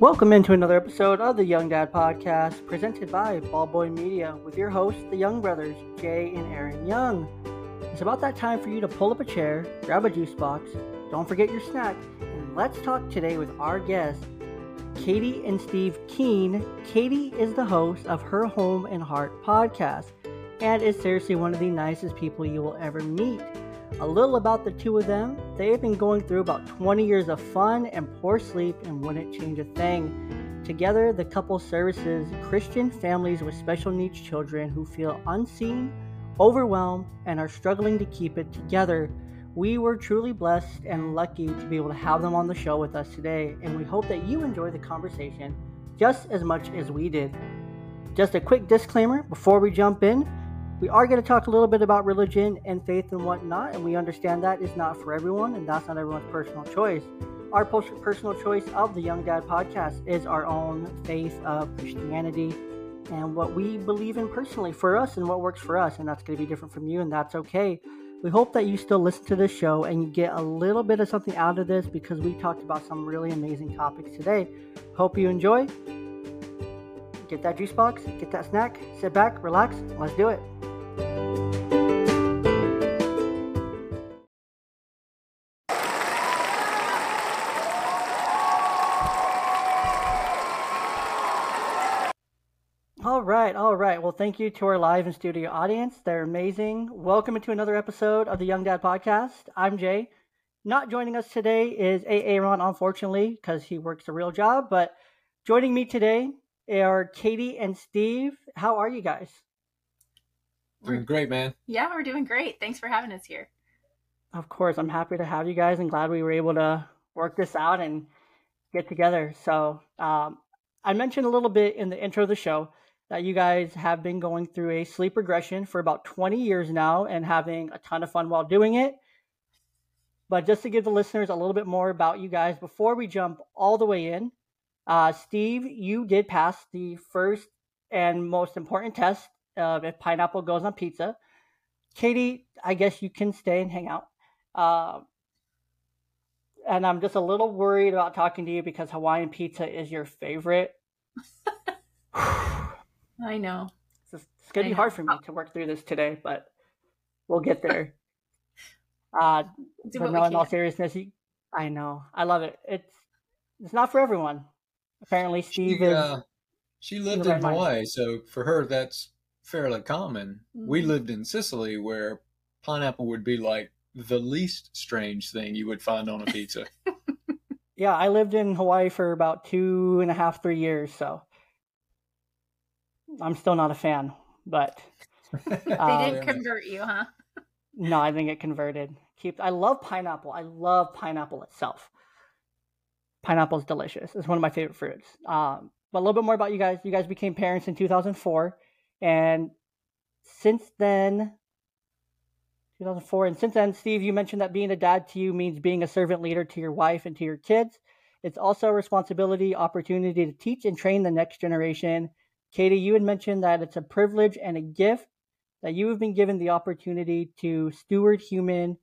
Welcome into another episode of the Young Dad Podcast, presented by Ballboy Media, with your hosts, the Young Brothers, Jey and Aaron Young. It's about that time for you to pull up a chair, grab a juice box, don't forget your snack, and let's talk today with our guests, Katie and Steve Keene. Katie is the host of Her Home and Heart podcast and is seriously one of the nicest people you will ever meet. A little about the two of them they have been going through about 20 years of fun and poor sleep and wouldn't change a thing. Together, the couple services Christian families with special needs children who feel unseen, overwhelmed, and are struggling to keep it together. We were truly blessed and lucky to be able to have them on the show with us today, and we hope that you enjoy the conversation just as much as we did. Just a quick disclaimer before we jump in we are going to talk a little bit about religion and faith and whatnot, and we understand that is not for everyone, and that's not everyone's personal choice. Our personal choice of the Young Dad podcast is our own faith of Christianity and what we believe in personally for us and what works for us, and that's going to be different from you, and that's okay. We hope that you still listen to this show and you get a little bit of something out of this because we talked about some really amazing topics today. Hope you enjoy. Get that juice box, get that snack, sit back, relax, let's do it. All right, all right. Well, thank you to our live and studio audience. They're amazing. Welcome to another episode of the Young Dad Podcast. I'm Jey. Not joining us today is Aaron, unfortunately, because he works a real job. But joining me today are Katie and Steve. How are you guys? Doing great, man. Yeah, we're doing great. Thanks for having us here. Of course, I'm happy to have you guys and glad we were able to work this out and get together. So, um, I mentioned a little bit in the intro of the show that you guys have been going through a sleep regression for about 20 years now and having a ton of fun while doing it. But just to give the listeners a little bit more about you guys before we jump all the way in, uh, Steve, you did pass the first and most important test of if pineapple goes on pizza. Katie, I guess you can stay and hang out. Uh, and I'm just a little worried about talking to you because Hawaiian pizza is your favorite. I know. It's, it's going to be hard for me to work through this today, but we'll get there. uh, but no, in all seriousness, you, I know. I love it. It's it's not for everyone. Apparently, Steve she, is. Uh, she lived in Hawaii, mind. so for her, that's fairly common. Mm-hmm. We lived in Sicily, where pineapple would be like the least strange thing you would find on a pizza. yeah, I lived in Hawaii for about two and a half, three years, so I'm still not a fan, but they um, did convert you, huh? no, I think it converted. Keep. I love pineapple. I love pineapple itself. Pineapple is delicious. It's one of my favorite fruits. Um, but a little bit more about you guys. You guys became parents in 2004, and since then, 2004, and since then, Steve, you mentioned that being a dad to you means being a servant leader to your wife and to your kids. It's also a responsibility, opportunity to teach and train the next generation Katie, you had mentioned that it's a privilege and a gift that you have been given the opportunity to steward human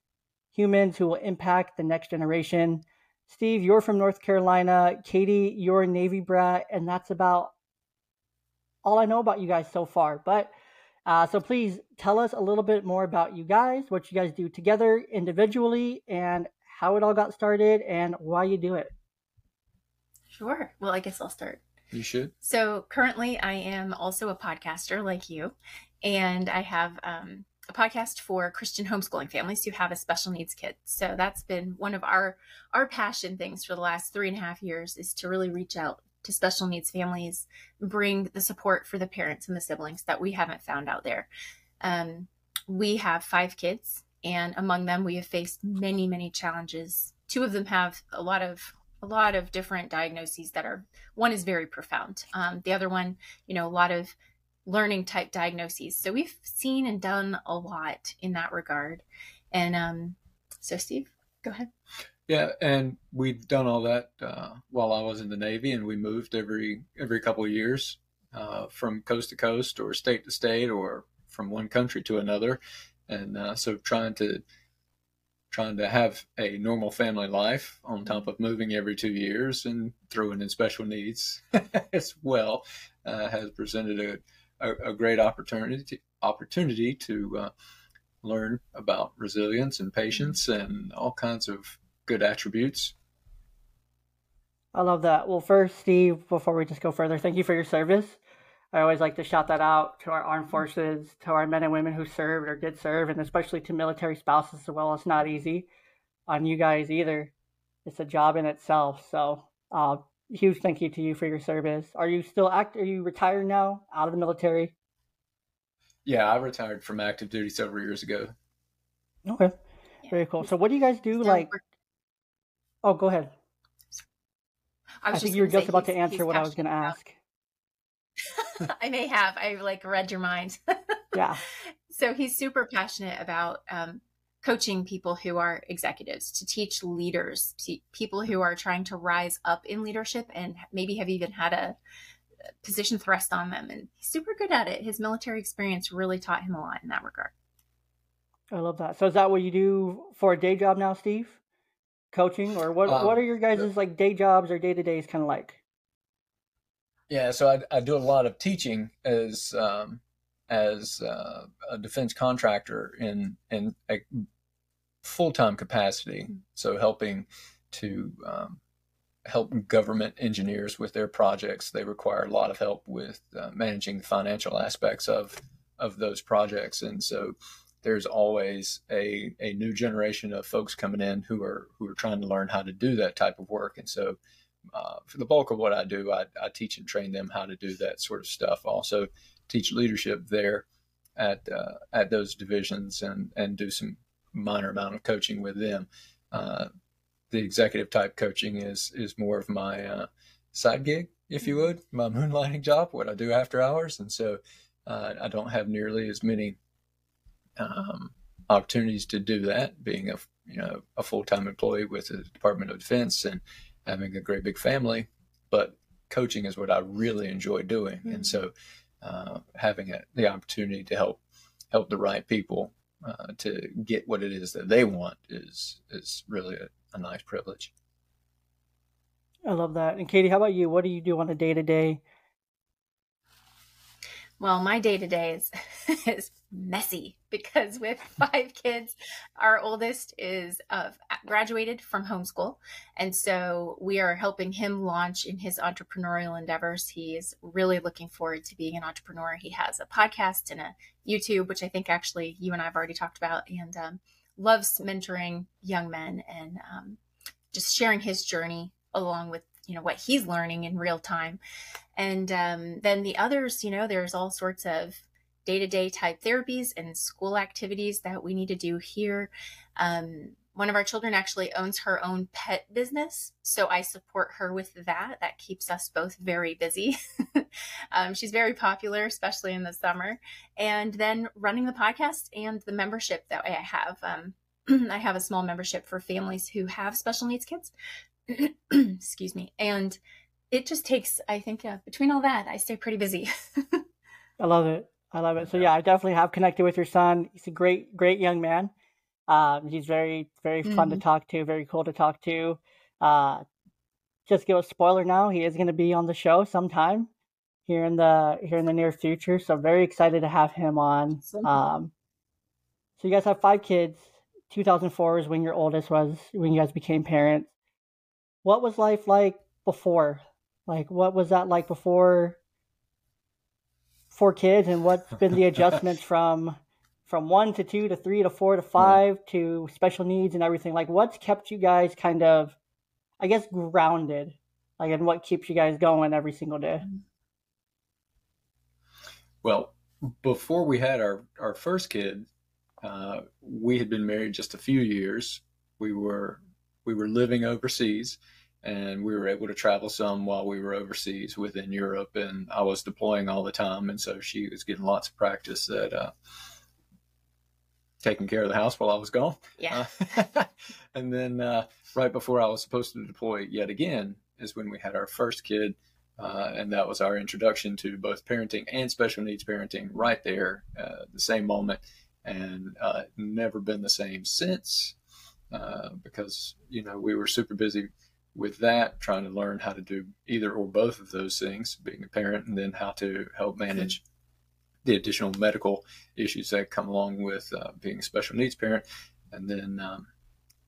humans who will impact the next generation. Steve, you're from North Carolina. Katie, you're a Navy brat, and that's about all I know about you guys so far. But uh, so please tell us a little bit more about you guys, what you guys do together individually, and how it all got started, and why you do it. Sure. Well, I guess I'll start. You should. So currently, I am also a podcaster like you, and I have um, a podcast for Christian homeschooling families who have a special needs kid. So that's been one of our our passion things for the last three and a half years is to really reach out to special needs families, bring the support for the parents and the siblings that we haven't found out there. Um, we have five kids, and among them, we have faced many, many challenges. Two of them have a lot of a lot of different diagnoses that are one is very profound um, the other one you know a lot of learning type diagnoses so we've seen and done a lot in that regard and um, so steve go ahead yeah and we've done all that uh, while i was in the navy and we moved every every couple of years uh, from coast to coast or state to state or from one country to another. And uh, so trying to trying to have a normal family life on top of moving every two years and throwing in special needs as well uh, has presented a, a, a, great opportunity opportunity to uh, learn about resilience and patience and all kinds of good attributes. I love that. Well, first, Steve, before we just go further, thank you for your service. I always like to shout that out to our armed forces, to our men and women who served or did serve, and especially to military spouses as well. It's not easy on you guys either. It's a job in itself. So, uh, huge thank you to you for your service. Are you still act? Are you retired now, out of the military? Yeah, I retired from active duty several years ago. Okay, very cool. So, what do you guys do? Like, oh, go ahead. I, I think you were just about to answer what I was going to ask. I may have. I like read your mind. yeah. So he's super passionate about um, coaching people who are executives to teach leaders, people who are trying to rise up in leadership and maybe have even had a position thrust on them. And he's super good at it. His military experience really taught him a lot in that regard. I love that. So is that what you do for a day job now, Steve? Coaching, or what? Um, what are your guys' like day jobs or day to days kind of like? Yeah, so I, I do a lot of teaching as um, as uh, a defense contractor in in a full time capacity. Mm-hmm. So helping to um, help government engineers with their projects. They require a lot of help with uh, managing the financial aspects of of those projects, and so there's always a, a new generation of folks coming in who are who are trying to learn how to do that type of work, and so uh, for the bulk of what I do, I, I, teach and train them how to do that sort of stuff. Also, teach leadership there at uh, at those divisions and and do some minor amount of coaching with them. Uh, the executive type coaching is is more of my uh, side gig, if you would, my moonlighting job, what I do after hours, and so uh, I don't have nearly as many um, opportunities to do that, being a you know a full time employee with the Department of Defense and having a great big family, but coaching is what I really enjoy doing. Mm-hmm. And so uh, having a, the opportunity to help help the right people uh, to get what it is that they want is is really a, a nice privilege. I love that. And Katie, how about you? What do you do on a day to day well, my day to day is is messy because with five kids, our oldest is uh, graduated from homeschool, and so we are helping him launch in his entrepreneurial endeavors. He is really looking forward to being an entrepreneur. He has a podcast and a YouTube, which I think actually you and I have already talked about, and um, loves mentoring young men and um, just sharing his journey along with you know what he's learning in real time. And um, then the others you know there's all sorts of day-to-day type therapies and school activities that we need to do here. Um, one of our children actually owns her own pet business so i support her with that. That keeps us both very busy. Um, she's very popular especially in the summer. And then running the podcast and the membership that i have. Um, i have a small membership for families who have special needs kids excuse me. And it just takes i think uh, between all that i stay pretty busy. I love it. I love it. So yeah i definitely have connected with your son. He's a great great young man. Um, he's very very fun mm-hmm. to talk to very cool to talk to. Uh, just give a spoiler now he is going to be on the show sometime here in the here in the near future so very excited to have him on. Um, so you guys have five kids. 2004 is when your oldest was when you guys became parents what was life like before? Like, what was that like before for kids, and what's been the adjustments from from one to two to three to four to five mm. to special needs and everything? Like, what's kept you guys kind of, I guess, grounded? Like, and what keeps you guys going every single day? Well, before we had our our first kid, uh, we had been married just a few years. We were we were living overseas and we were able to travel some while we were overseas within Europe and I was deploying all the time and so she was getting lots of practice at uh, taking care of the house while I was gone. Yeah. Uh, and then uh, right before I was supposed to deploy yet again is when we had our first kid uh, and that was our introduction to both parenting and special needs parenting right there uh, the same moment and uh, never been the same since uh, because you know we were super busy with that, trying to learn how to do either or both of those things, being a parent, and then how to help manage the additional medical issues that come along with uh, being a special needs parent. And then um,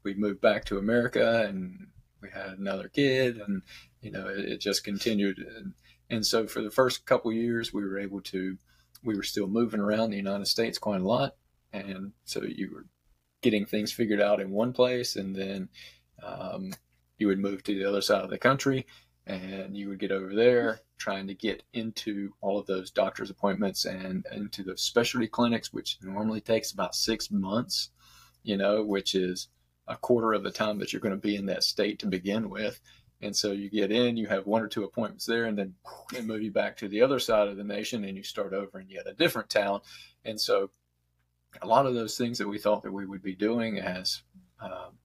we moved back to America, and we had another kid, and you know it, it just continued. And, and so for the first couple years, we were able to, we were still moving around the United States quite a lot, and so you were getting things figured out in one place, and then um, you would move to the other side of the country and you would get over there trying to get into all of those doctor's appointments and into those specialty clinics, which normally takes about six months, you know, which is a quarter of the time that you're going to be in that state to begin with. And so you get in, you have one or two appointments there, and then they move you back to the other side of the nation and you start over in yet a different town. And so a lot of those things that we thought that we would be doing as um,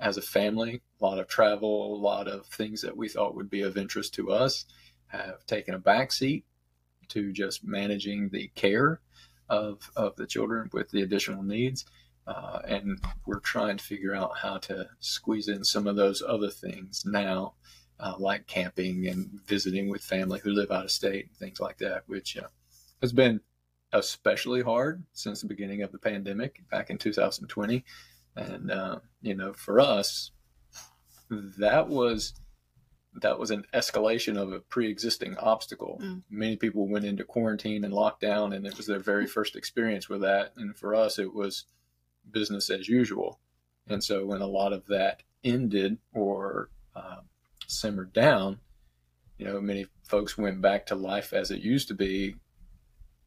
as a family. A lot of travel, a lot of things that we thought would be of interest to us have taken a backseat to just managing the care of, of the children with the additional needs. Uh, and we're trying to figure out how to squeeze in some of those other things now, uh, like camping and visiting with family who live out of state, and things like that, which uh, has been especially hard since the beginning of the pandemic back in 2020. And uh, you know, for us, that was that was an escalation of a pre-existing obstacle. Mm. Many people went into quarantine and lockdown, and it was their very first experience with that. And for us, it was business as usual. And so when a lot of that ended or uh, simmered down, you know, many folks went back to life as it used to be.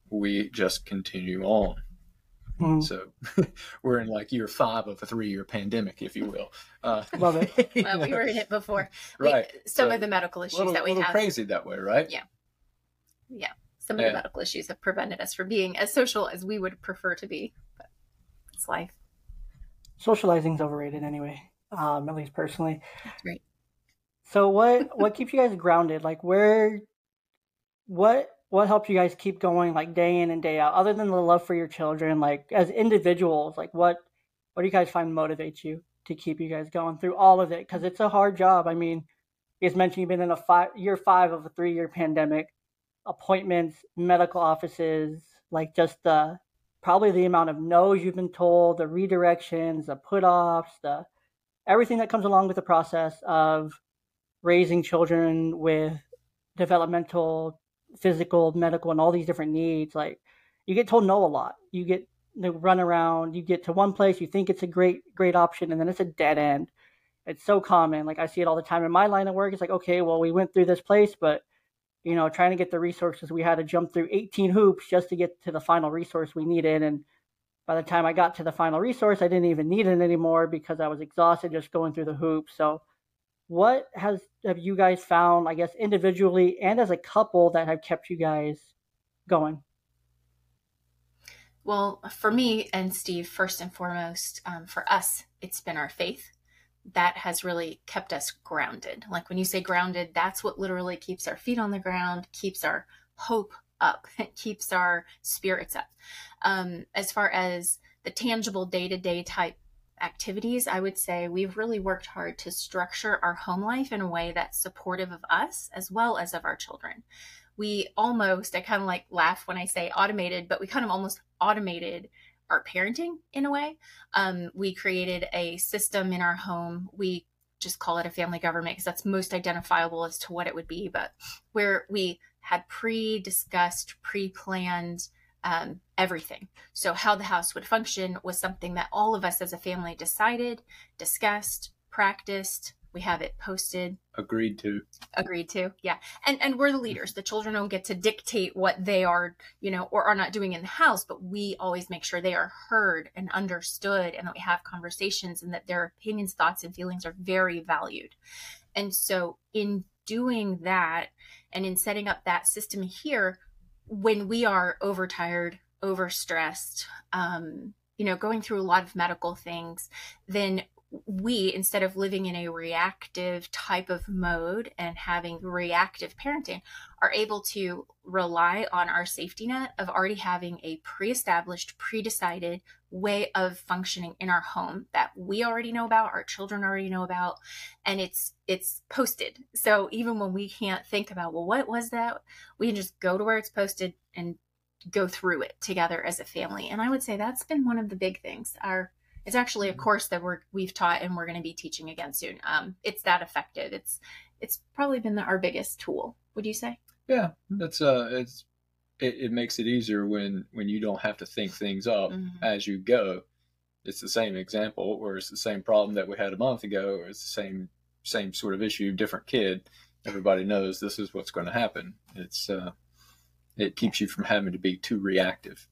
We just continue on. Mm. So we're in like year five of a three year pandemic, if you will. Uh, Love it. well, we were in it before. Right. We, some so, of the medical issues little, that we have. crazy that way, right? Yeah. Yeah. Some of yeah. the medical issues have prevented us from being as social as we would prefer to be. But it's life. Socializing's overrated anyway, um, at least personally. That's right. So what what keeps you guys grounded? Like where what what helps you guys keep going like day in and day out other than the love for your children like as individuals like what what do you guys find motivates you to keep you guys going through all of it? Because it's a hard job. I mean you guys mentioned you've been in a five year five of a three year pandemic appointments medical offices like just the probably the amount of no's you've been told the redirections the put offs the everything that comes along with the process of raising children with developmental physical, medical, and all these different needs, like you get told no a lot. You get to run around, you get to one place, you think it's a great, great option, and then it's a dead end. It's so common. Like I see it all the time in my line of work. It's like, okay, well, we went through this place, but you know, trying to get the resources, we had to jump through 18 hoops just to get to the final resource we needed. And by the time I got to the final resource, I didn't even need it anymore because I was exhausted just going through the hoops. So what has have you guys found i guess individually and as a couple that have kept you guys going? Well for me and steve first and foremost um, for us it's been our faith that has really kept us grounded. Like when you say grounded that's what literally keeps our feet on the ground keeps our hope up keeps our spirits up. Um, as far as the tangible day-to-day type activities, I would say we've really worked hard to structure our home life in a way that's supportive of us as well as of our children. We almost, I kind of like laugh when I say automated, but we kind of almost automated our parenting in a way. Um, we created a system in our home. We just call it a family government because that's most identifiable as to what it would be, but where we had pre discussed, pre planned um, everything. So, how the house would function was something that all of us as a family decided, discussed, practiced. We have it posted. Agreed to. Agreed to. Yeah. And and we're the leaders. The children don't get to dictate what they are, you know, or are not doing in the house, but we always make sure they are heard and understood and that we have conversations and that their opinions, thoughts, and feelings are very valued. And so in doing that and in setting up that system here, when we are overtired, overstressed, um, you know, going through a lot of medical things, then we, instead of living in a reactive type of mode and having reactive parenting, are able to rely on our safety net of already having a pre established, pre decided way of functioning in our home that we already know about our children already know about and it's it's posted. So even when we can't think about well what was that? We can just go to where it's posted and go through it together as a family. And i would say that's been one of the big things. Our it's actually a course that we're we've taught and we're going to be teaching again soon. Um, it's that effective. It's it's probably been the, our biggest tool. Would you say? Yeah that's uh it's it, it makes it easier when when you don't have to think things up Mhm. as you go. It's the same example, or it's the same problem that we had a month ago, or it's the same same sort of issue, different kid. Everybody knows this is what's going to happen. It's uh, it keeps you from having to be too reactive.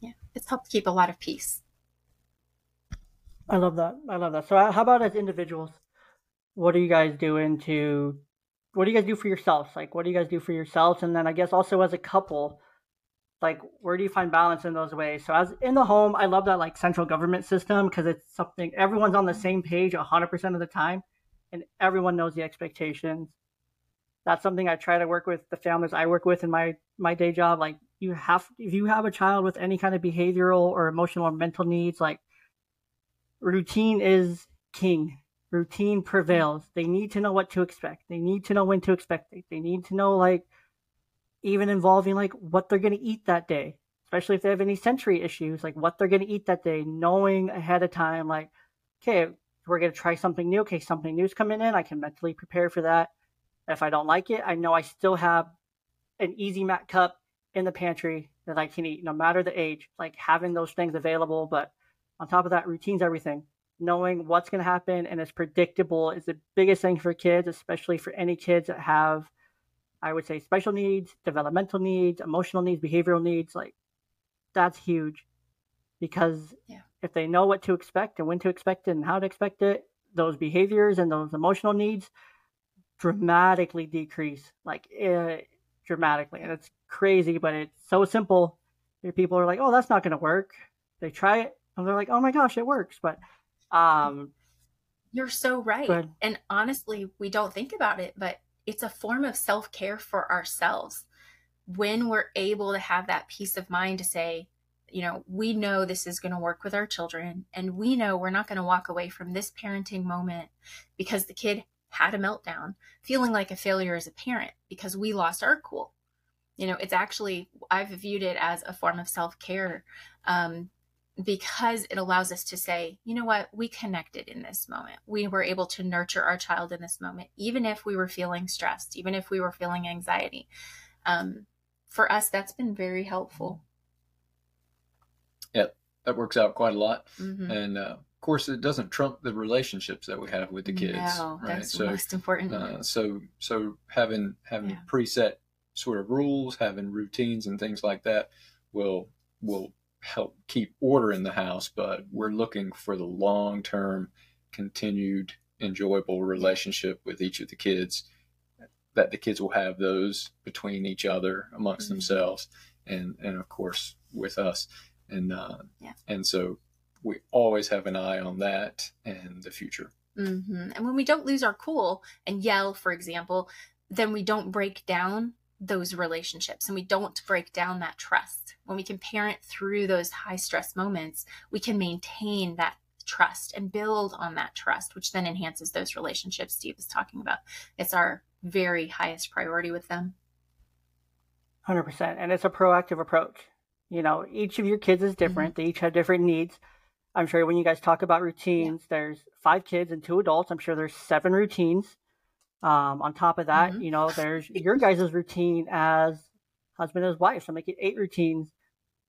yeah it's helped keep a lot of peace I love that. I love that. So, uh, how about as individuals? What are you guys doing to? What do you guys do for yourselves? Like, what do you guys do for yourselves? And then, I guess also as a couple, like, where do you find balance in those ways? So, as in the home, I love that like central government system because it's something everyone's on the mm-hmm. same page hundred percent of the time, and everyone knows the expectations. That's something I try to work with the families I work with in my my day job. Like, you have if you have a child with any kind of behavioral or emotional or mental needs, like routine is king. Routine prevails. They need to know what to expect. They need to know when to expect it. They need to know like even involving like what they're going to eat that day, especially if they have any sensory issues, like what they're going to eat that day, knowing ahead of time like okay, we're going to try something new. Okay, something new's coming in. I can mentally prepare for that. If I don't like it, I know I still have an Easy Mac cup in the pantry that I can eat no matter the age. Like having those things available, but on top of that, routine's everything. Knowing what's going to happen and it's predictable is the biggest thing for kids, especially for any kids that have, I would say, special needs, developmental needs, emotional needs, behavioral needs. Like, that's huge because Yeah. if they know what to expect and when to expect it and how to expect it, those behaviors and those emotional needs dramatically decrease, like eh, dramatically. And it's crazy, but it's so simple. There people are like, "Oh, that's not going to work." They try it, and they're like, "Oh my gosh, it works!" But um, You're so right. And honestly, we don't think about it, but it's a form of self care for ourselves. When we're able to have that peace of mind to say, you know, we know this is going to work with our children, and we know we're not going to walk away from this parenting moment because the kid had a meltdown, feeling like a failure as a parent because we lost our cool. You know, it's actually, I've viewed it as a form of self care. Um, because it allows us to say, you know what, we connected in this moment. We were able to nurture our child in this moment, even if we were feeling stressed, even if we were feeling anxiety. Um, for us, that's been very helpful. Yeah, that works out quite a lot, Mhm. and uh, of course, it doesn't trump the relationships that we have with the kids. No, right? that's So most important. Uh, so so having having Yeah. preset sort of rules, having routines and things like that will will help keep order in the house. But we're looking for the long term, continued, enjoyable relationship with each of the kids. That the kids will have those between each other, amongst Mhm. themselves, and and of course with us, and uh, Yeah. and so we always have an eye on that and the future. hmm And when we don't lose our cool and yell, for example, then we don't break down those relationships and we don't break down that trust. When we can parent through those high stress moments, we can maintain that trust and build on that trust, which then enhances those relationships Steve was talking about. It's our very highest priority with them. Hundred percent, and it's a proactive approach. You know, each of your kids is mm-hmm. different. They each have different needs. I'm sure when you guys talk about routines, there's five kids and two adults. I'm sure there's seven routines. Um, on top of that, Mhm. you know, there's your guys' routine as husband and wife. So make it eight routines.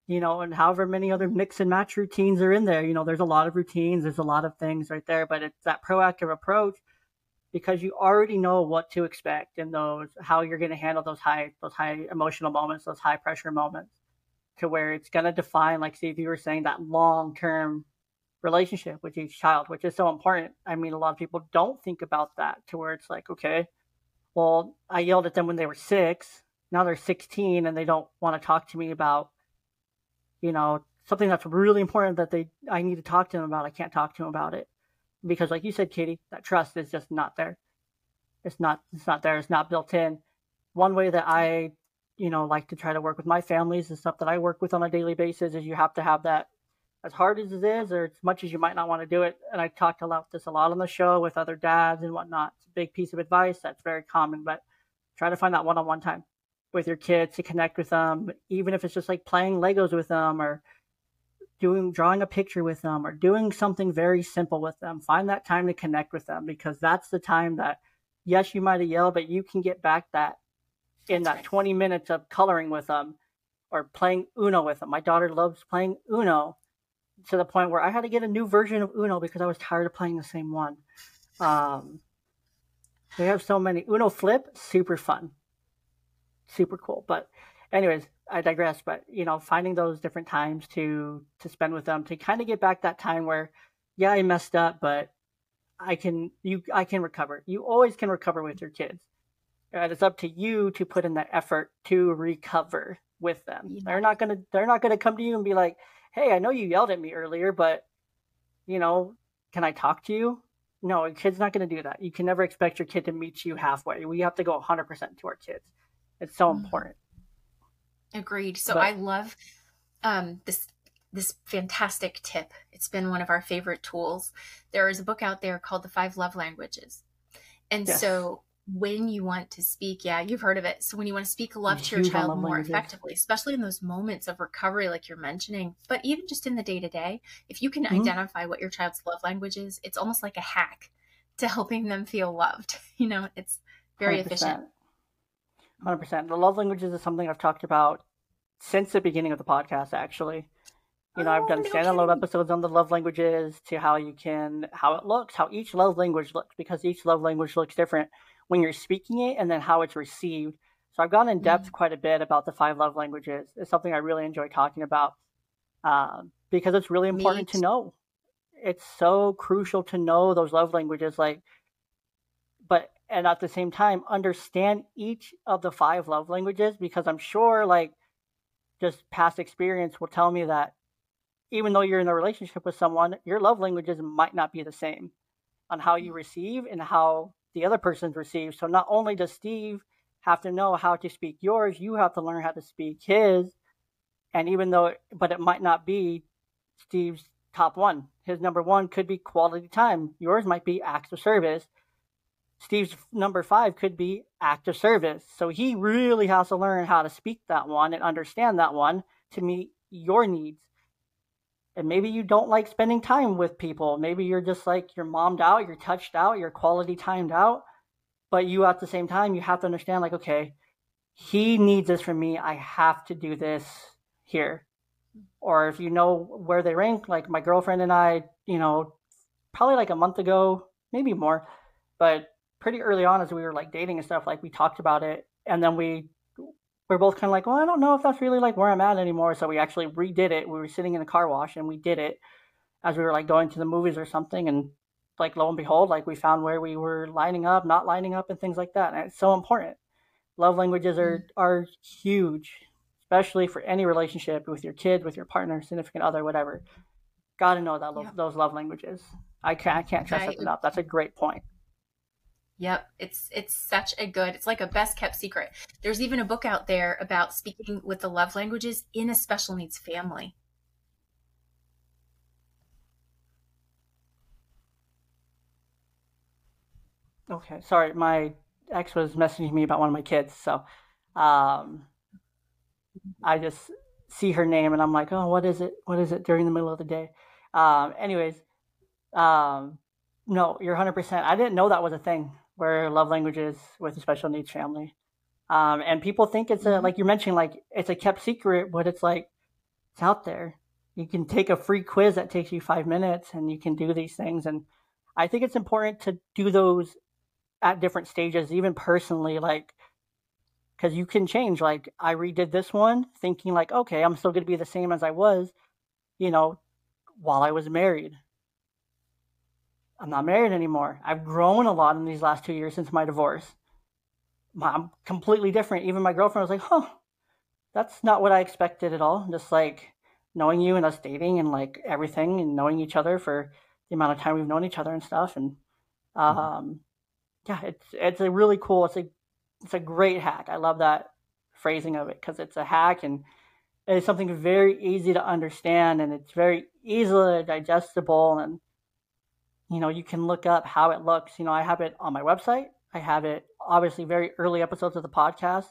You know, and however many other mix and match routines are in there. You know, there's a lot of routines. There's a lot of things right there, but it's that proactive approach because you already know what to expect and those how you're going to handle those high those high emotional moments those high pressure moments to where it's going to define like Steve you were saying that long term relationship with each child which is so important. I mean a lot of people don't think about that to where it's like okay well i yelled at them when they were six. Now they're 16 and they don't want to talk to me about you know something that's really important that they i need to talk to them about. I can't talk to them about it. Because like you said katie that trust is just not there. It's not it's not there. It's not built in. One way that i you know like to try to work with my families and stuff that i work with on a daily basis is you have to have that as hard as it is, or as much as you might not want to do it, and I talked about this a lot on the show with other dads and whatnot. It's a big piece of advice that's very common, but try to find that one-on-one time with your kids to connect with them, even if it's just like playing Legos with them or doing drawing a picture with them or doing something very simple with them. Find that time to connect with them because that's the time that yes, you might have yelled, but you can get back that in that 20 minutes of coloring with them or playing Uno with them. My daughter loves playing Uno to the point where I had to get a new version of Uno because I was tired of playing the same one. Um, we have so many Uno Flip, super fun, super cool. But, anyways, I digress. But you know, finding those different times to to spend with them to kind of get back that time where, yeah, I messed up, but I can you I can recover. You always can recover with your kids. And it's up to you to put in that effort to recover with them. Yeah. They're not gonna they're not gonna come to you and be like, hey, I know you yelled at me earlier, but you know, can I talk to you? No, a kid's not going to do that. You can never expect your kid to meet you halfway. We have to go 100% to our kids. It's so mm. important. Agreed. So but, I love um, this this fantastic tip. It's been one of our favorite tools. There is a book out there called The Five Love Languages. And yes. so when you want to speak, yeah, you've heard of it. So when you want to speak love to your child more effectively, especially in those moments of recovery, like you're mentioning, but even just in the day to day, if you can mm-hmm. identify what your child's love language is, it's almost like a hack to helping them feel loved. You know, it's very 100%. efficient. 100%. The love languages is something I've talked about since the beginning of the podcast, actually. You know, oh, I've done no standalone episodes on the love languages to how you can, how it looks, how each love language looks, because each love language looks different when you're speaking it and then how it's received. So I've gone in depth mm-hmm. quite a bit about the five love languages. It's something I really enjoy talking about uh, because it's really important to know. It's so crucial to know those love languages, like, but and at the same time understand each of the five love languages because I'm sure like just past experience will tell me that even though you're in a relationship with someone, your love languages might not be the same on how you receive and how the other person's receives. So not only does Steve have to know how to speak yours, you have to learn how to speak his. And even though, but it might not be Steve's top one. His number one could be quality time. Yours might be acts of service. Steve's number five could be act of service. So he really has to learn how to speak that one and understand that one to meet your needs. And maybe you don't like spending time with people. Maybe you're just like you're mommed out, you're touched out, you're quality timed out. But you at the same time, you have to understand like, okay, he needs this from me. I have to do this here. Or if you know where they rank, like my girlfriend and I, you know, probably like a month ago, maybe more, but pretty early on as we were like dating and stuff, like we talked about it, and then we we're both kind of like, well, I don't know if that's really like where I'm at anymore. So we actually redid it. We were sitting in a car wash and we did it as we were like going to the movies or something, and like lo and behold, like we found where we were lining up, not lining up, and things like that. And it's so important. Love languages are mm-hmm. are huge, especially for any relationship with your kids, with your partner, significant other, whatever. Got to know that yeah. those love languages. I can't I can't stress that enough. That's a great point. Yep, it's it's such a good. It's like a best kept secret. There's even a book out there about speaking with the love languages in a special needs family. Okay, sorry, my ex was messaging me about one of my kids, so um, I just see her name and I'm like, oh, what is it? What is it? During the middle of the day. Um, anyways, um, no, you're 100%. I didn't know that was a thing where love languages with a special needs family. Um, and people think it's a, mm-hmm. like you mentioned, like it's a kept secret, but it's like, it's out there. You can take a free quiz that takes you five minutes and you can do these things. And I think it's important to do those at different stages, even personally, like, because you can change. Like, I redid this one thinking, like, okay, I'm still going to be the same as I was, you know, while I was married. I'm not married anymore. I've grown a lot in these last two years since my divorce. I'm completely different. Even my girlfriend was like, huh, that's not what I expected at all. Just like knowing you and us dating and like everything and knowing each other for the amount of time we've known each other and stuff. And mm-hmm. um, yeah, it's it's a really cool. It's a it's a great hack. I love that phrasing of it because it's a hack and it's something very easy to understand and it's very easily digestible and you know you can look up how it looks you know i have it on my website i have it obviously very early episodes of the podcast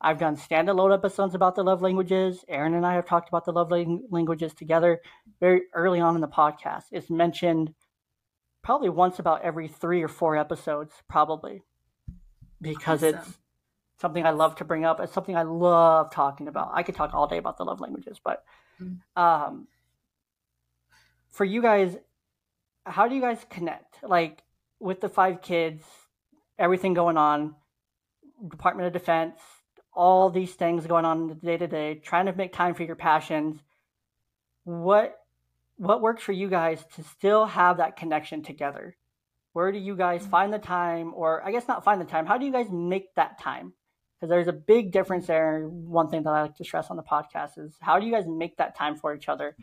i've done standalone episodes about the love languages aaron and i have talked about the love languages together very early on in the podcast it's mentioned probably once about every three or four episodes probably because awesome. it's something I love to bring up. It's something I love talking about. I could talk all day about the love languages, but mm-hmm. um, for you guys, how do you guys connect? Like with the five kids, everything going on, Department of Defense, all these things going on in the day to day, trying to make time for your passions. What what works for you guys to still have that connection together? Where do you guys mm. find the time, or I guess not find the time? How do you guys make that time? because there's a big difference there. One thing that I like to stress on the podcast is how do you guys make that time for each other,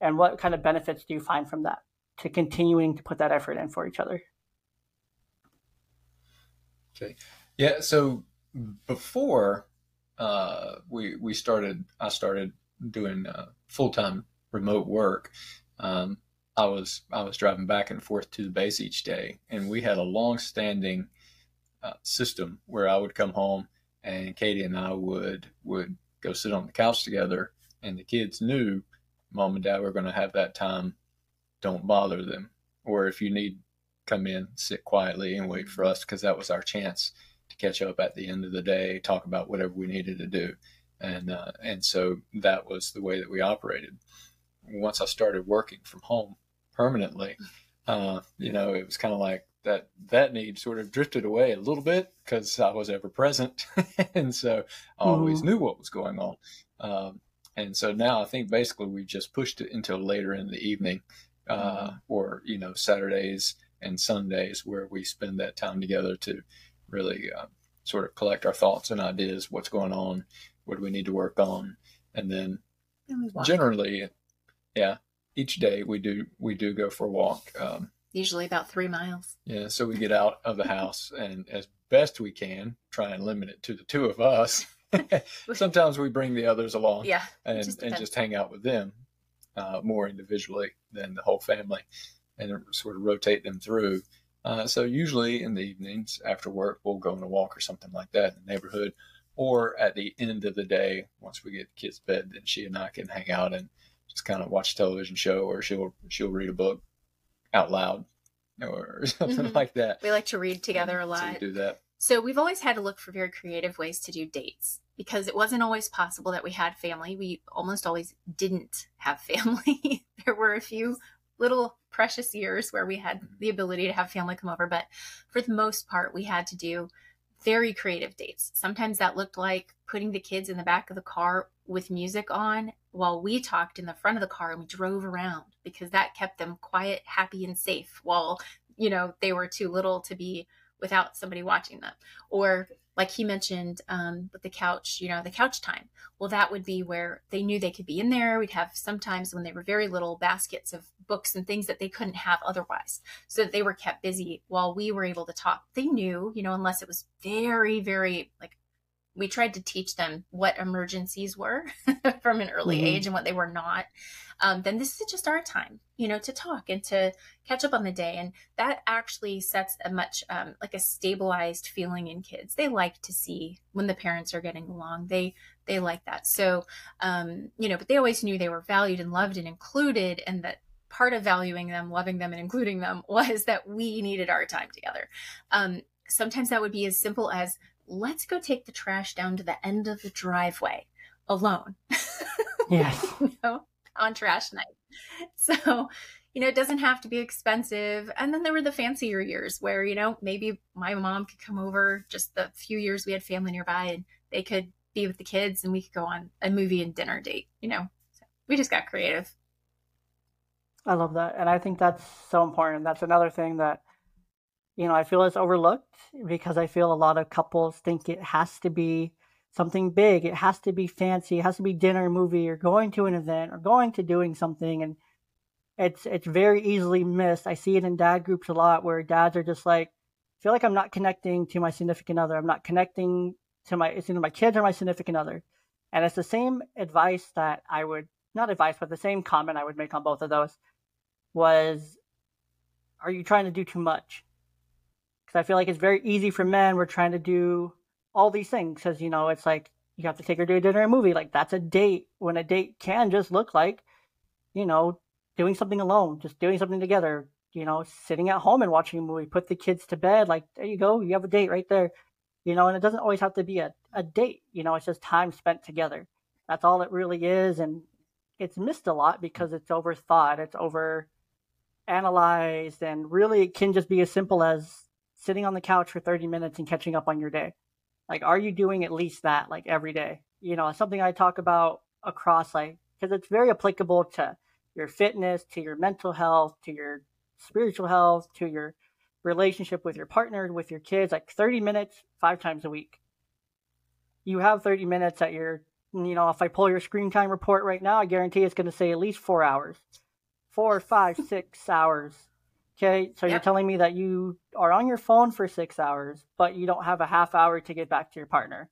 and what kind of benefits do you find from that to continuing to put that effort in for each other? Okay, yeah. So before uh, we we started, I started doing uh, full time remote work. Um, I was I was driving back and forth to the base each day, and we had a long standing uh, system where I would come home and Katie and I would would go sit on the couch together, and the kids knew mom and dad were going to have that time. Don't bother them, or if you need, come in, sit quietly, and wait for us because that was our chance to catch up at the end of the day, talk about whatever we needed to do, and uh, and so that was the way that we operated. Once I started working from home permanently, uh, you know, it was kind of like that that need sort of drifted away a little bit because I was ever present, and so I always mm-hmm. knew what was going on. Um, and so now I think basically we just pushed it until later in the evening, uh, or you know Saturdays and Sundays where we spend that time together to really uh, sort of collect our thoughts and ideas, what's going on, what do we need to work on, and then generally, yeah, each day we do we do go for a walk. Um, usually about three miles. Yeah, so we get out of the house and as best we can try and limit it to the two of us. Sometimes we bring the others along, yeah, and just and just hang out with them uh, more individually than the whole family, and sort of rotate them through. Uh, so usually in the evenings after work, we'll go on a walk or something like that in the neighborhood, or at the end of the day, once we get the kids to bed, then she and I can hang out and just kind of watch a television show, or she'll she'll read a book out loud or something mm-hmm. like that. We like to read together a lot. So do that. So we've always had to look for very creative ways to do dates because it wasn't always possible that we had family. We almost always didn't have family. there were a few little precious years where we had mm-hmm. the ability to have family come over, but for the most part, we had to do very creative dates. Sometimes that looked like putting the kids in the back of the car with music on while we talked in the front of the car and we drove around because that kept them quiet, happy, and safe while, you know, they were too little to be without somebody watching them. Or like he mentioned um, with the couch, you know, the couch time. Well, that would be where they knew they could be in there. We'd have sometimes when they were very little baskets of books and things that they couldn't have otherwise. So that they were kept busy while we were able to talk. They knew, you know, unless it was very, very like we tried to teach them what emergencies were from an early mm-hmm. age and what they were not um, then this is just our time you know to talk and to catch up on the day. And that actually sets a much um, like a stabilized feeling in kids. They like to see when the parents are getting along. They they like that. So um, you know but they always knew they were valued and loved and included and that part of valuing them loving them and including them was that we needed our time together. Um, sometimes that would be as simple as let's go take the trash down to the end of the driveway alone. Yes. you know, on trash night. So, you know, it doesn't have to be expensive. And then there were the fancier years where, you know, maybe my mom could come over just the few years we had family nearby and they could be with the kids and we could go on a movie and dinner date, you know. So we just got creative. I love that. And I think that's so important. That's another thing that you know, I feel it's overlooked because I feel a lot of couples think it has to be something big, it has to be fancy, it has to be dinner, movie, or going to an event, or going to doing something, and it's it's very easily missed. I see it in dad groups a lot where dads are just like, I feel like I'm not connecting to my significant other. I'm not connecting to my it's either my kids or my significant other. And it's the same advice that I would, not advice, but the same comment I would make on both of those was, are you trying to do too much? Because I feel like it's very easy for men. We're trying to do all these things because, you know, it's like you have to take her to a dinner and a movie. Like that's a date when a date can just look like, you know, doing something alone, just doing something together, you know, sitting at home and watching a movie, put the kids to bed. Like, there you go. You have a date right there, you know, and it doesn't always have to be a, a date, you know, it's just time spent together. That's all it really is. And it's missed a lot because it's overthought, it's over analyzed, and really it can just be as simple as sitting on the couch for 30 minutes and catching up on your day. Like, are you doing at least that like every day? You know, something I talk about across like, because it's very applicable to your fitness, to your mental health, to your spiritual health, to your relationship with your partner, with your kids, like 30 minutes, five times a week. You have 30 minutes at your, you know, if I pull your screen time report right now, I guarantee it's going to say at least four hours, four, five, six hours. Okay. So yep. you're telling me that you are on your phone for six hours, but you don't have a half hour to get back to your partner.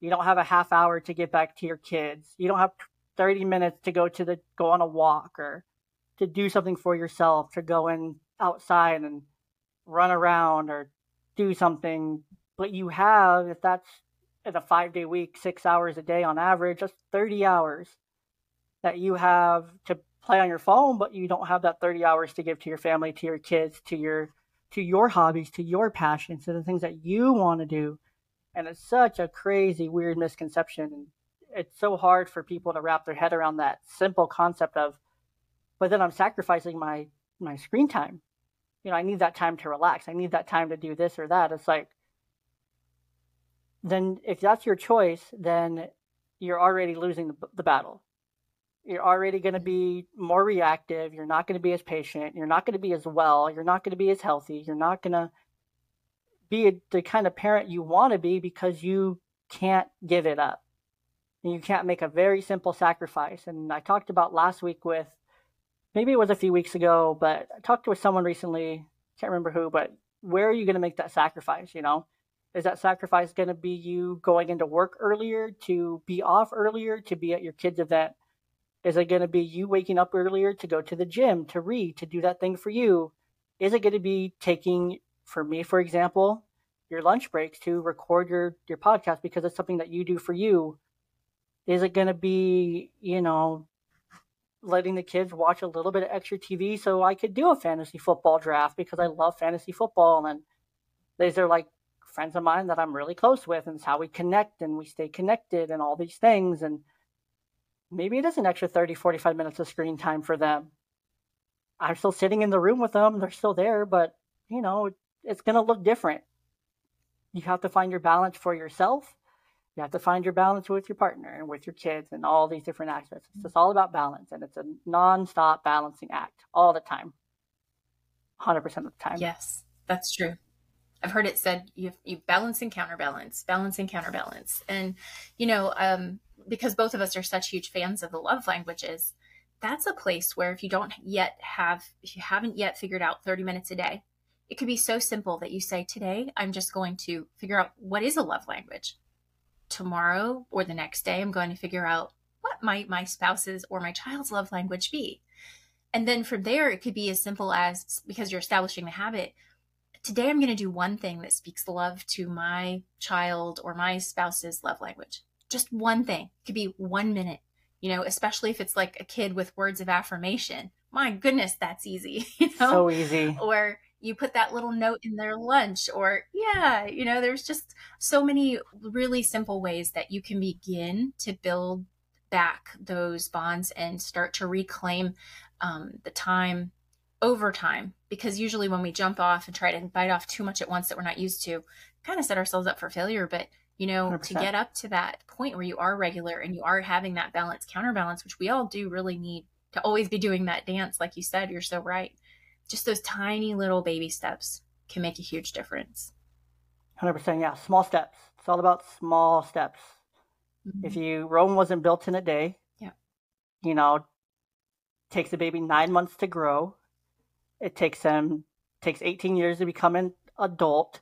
You don't have a half hour to get back to your kids. You don't have 30 minutes to go to the, go on a walk or to do something for yourself, to go in outside and run around or do something. But you have, if that's in a five day week, six hours a day on average, that's 30 hours that you have to play on your phone, but you don't have that 30 hours to give to your family, to your kids, to your to your hobbies, to your passions, to the things that you want to do. And it's such a crazy, weird misconception. And it's so hard for people to wrap their head around that simple concept of but then I'm sacrificing my my screen time. You know, I need that time to relax. I need that time to do this or that. It's like then if that's your choice, then you're already losing the, the battle. You're already going to be more reactive. You're not going to be as patient. You're not going to be as well. You're not going to be as healthy. You're not going to be a, the kind of parent you want to be because you can't give it up. And you can't make a very simple sacrifice. And I talked about last week with maybe it was a few weeks ago, but I talked with someone recently, can't remember who, but where are you going to make that sacrifice? You know, is that sacrifice going to be you going into work earlier to be off earlier to be at your kid's event? Is it going to be you waking up earlier to go to the gym, to read, to do that thing for you? Is it going to be taking, for me, for example, your lunch breaks to record your, your podcast because it's something that you do for you? Is it going to be, you know, letting the kids watch a little bit of extra TV so I could do a fantasy football draft because I love fantasy football. And these are like friends of mine that I'm really close with, and it's how we connect and we stay connected and all these things. And maybe it is an extra 30, 45 minutes of screen time for them. I'm still sitting in the room with them, they're still there, but you know, it's going to look different. You have to find your balance for yourself you have to find your balance with your partner and with your kids and all these different aspects. It's just all about balance, and it's a non-stop balancing act all the time, hundred percent of the time. Yes, that's true. I've heard it said you you balance and counterbalance, balance and counterbalance, and you know um, because both of us are such huge fans of the love languages. That's a place where if you don't yet have if you haven't yet figured out 30 minutes a day, it could be so simple that you say today I'm just going to figure out what is a love language tomorrow or the next day, I'm going to figure out what might my spouse's or my child's love language be. And then from there, it could be as simple as because you're establishing the habit. Today, I'm going to do one thing that speaks love to my child or my spouse's love language. Just one thing. It could be one minute, you know, especially if it's like a kid with words of affirmation. My goodness, that's easy. You know? So easy. Or you put that little note in their lunch or yeah you know there's just so many really simple ways that you can begin to build back those bonds and start to reclaim um, the time over time because usually when we jump off and try to bite off too much at once that we're not used to kind of set ourselves up for failure but you know 100%. to get up to that point where you are regular and you are having that balance counterbalance which we all do really need to always be doing that dance like you said you're so right just those tiny little baby steps can make a huge difference. 100%. Yeah. Small steps. It's all about small steps. Mm-hmm. If you, Rome wasn't built in a day. Yeah. You know, takes a baby nine months to grow. It takes them, takes 18 years to become an adult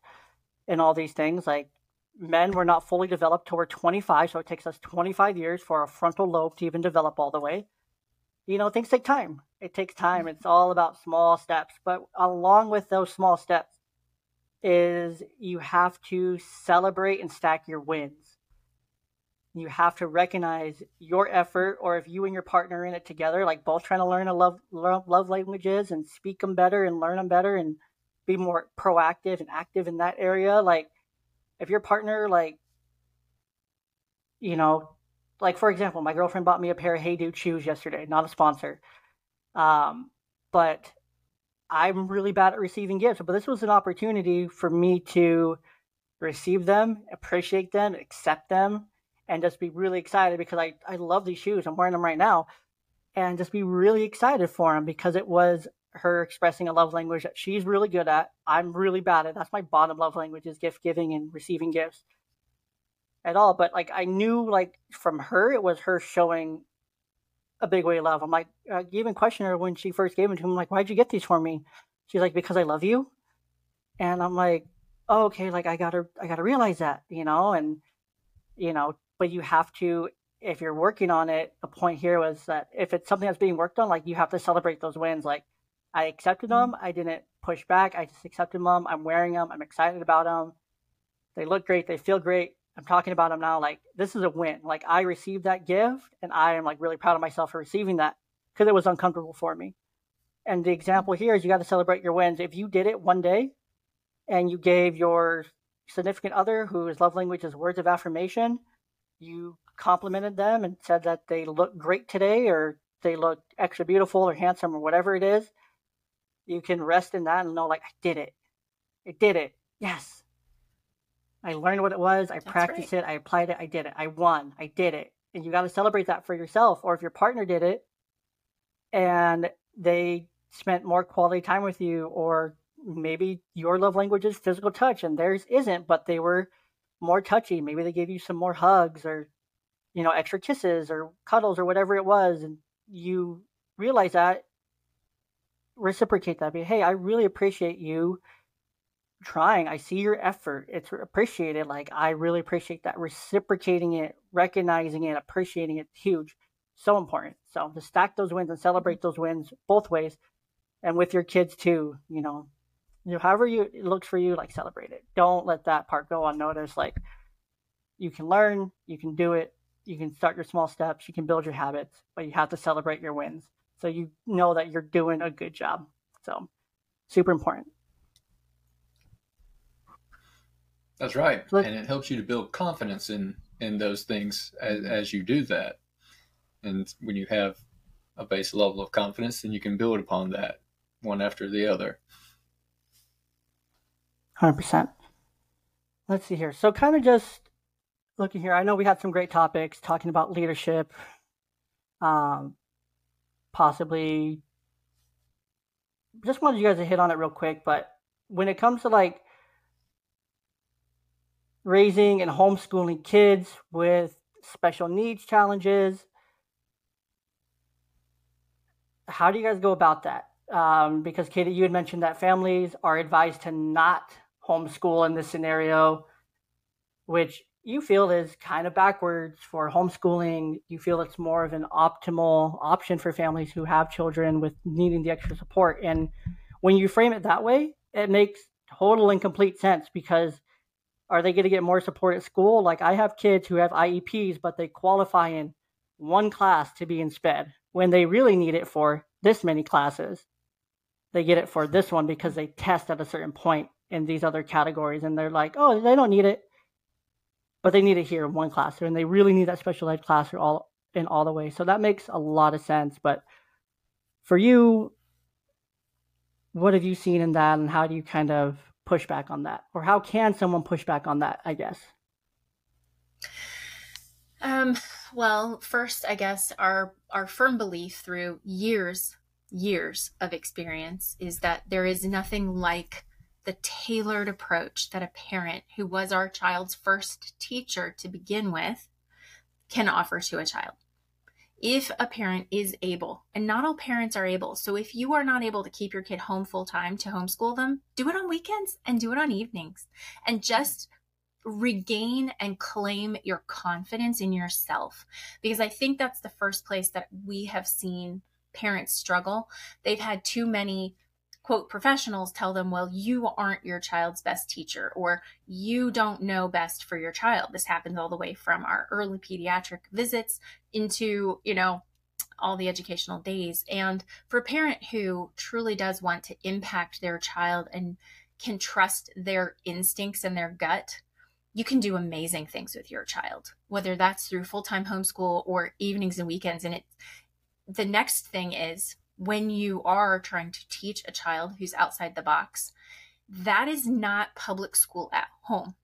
and all these things. Like, men were not fully developed till we're 25, so it takes us 25 years for our frontal lobe to even develop all the way. You know, things take time. It takes time. It's all about small steps. But along with those small steps is you have to celebrate and stack your wins. You have to recognize your effort, or if you and your partner are in it together, like both trying to learn a love love languages and speak them better and learn them better and be more proactive and active in that area. Like if your partner like you know like for example my girlfriend bought me a pair of hey dude shoes yesterday not a sponsor um but i'm really bad at receiving gifts but this was an opportunity for me to receive them appreciate them accept them and just be really excited because i i love these shoes i'm wearing them right now and just be really excited for them because it was her expressing a love language that she's really good at. I'm really bad at. That's my bottom love language is gift giving and receiving gifts at all. But like I knew like from her, it was her showing a big way of love. I'm like, I even questioned her when she first gave them to him. I'm like, why'd you get these for me? She's like, because I love you. And I'm like, oh, okay. Like I gotta, I gotta realize that, you know, and you know, but you have to, if you're working on it, the point here was that if it's something that's being worked on, like you have to celebrate those wins. Like I accepted mm-hmm. them. I didn't push back. I just accepted them. I'm wearing them. I'm excited about them. They look great. They feel great. I'm talking about them now. Like this is a win. Like I received that gift, and I am like really proud of myself for receiving that because it was uncomfortable for me. And the example here is you got to celebrate your wins. If you did it one day, and you gave your significant other, whose love language is words of affirmation, you complimented them and said that they look great today, or they look extra beautiful or handsome or whatever it is you can rest in that and know like I did it. I did it. Yes. I learned what it was. I That's practiced right. it. I applied it. I did it. I won. I did it. And you got to celebrate that for yourself. Or if your partner did it and they spent more quality time with you, or maybe your love language is physical touch and theirs isn't, but they were more touchy. Maybe they gave you some more hugs or, you know, extra kisses or cuddles or whatever it was. And you realize that reciprocate that. Be, hey, I really appreciate you trying. I see your effort. It's appreciated. Like I really appreciate that. Reciprocating it, recognizing it, appreciating it, huge. So important. So to stack those wins and celebrate mm-hmm. those wins both ways, and with your kids too. You know, you know, however you it looks for you, like celebrate it. Don't let that part go unnoticed. Like you can learn, you can do it, you can start your small steps, you can build your habits, but you have to celebrate your wins so you know that you're doing a good job. So super important. That's right, and it helps you to build confidence in in those things as, as you do that. And when you have a base level of confidence, then you can build upon that one after the other. Hundred percent. Let's see here. So, kind of just looking here. I know we had some great topics talking about leadership, um, possibly just wanted you guys to hit on it real quick, but when it comes to like raising and homeschooling kids with special needs challenges, how do you guys go about that? Um, because Katie, you had mentioned that families are advised to not homeschool in this scenario, which you feel is kind of backwards for homeschooling. You feel it's more of an optimal option for families who have children with needing the extra support. And when you frame it that way, it makes total and complete sense because are they going to get more support at school? Like I have kids who have IEPs, but they qualify in one class to be in SPED when they really need it for this many classes. They get it for this one because they test at a certain point in these other categories and they're like, oh, they don't need it but they need it here in one class, and they really need that special ed class all in all the way. So that makes a lot of sense. But for you, what have you seen in that, and how do you kind of push back on that, or how can someone push back on that? I guess. Um, well, first, I guess our our firm belief through years years of experience is that there is nothing like the tailored approach that a parent who was our child's first teacher to begin with can offer to a child. If a parent is able, and not all parents are able, so if you are not able to keep your kid home full time to homeschool them, do it on weekends and do it on evenings. And just regain and claim your confidence in yourself because i think that's the first place that we have seen parents struggle they've had too many quote professionals tell them well you aren't your child's best teacher or you don't know best for your child this happens all the way from our early pediatric visits into you know all the educational days and for a parent who truly does want to impact their child and can trust their instincts and their gut you can do amazing things with your child, whether that's through full time homeschool or evenings and weekends. And it, the next thing is when you are trying to teach a child who's outside the box, that is not public school at home.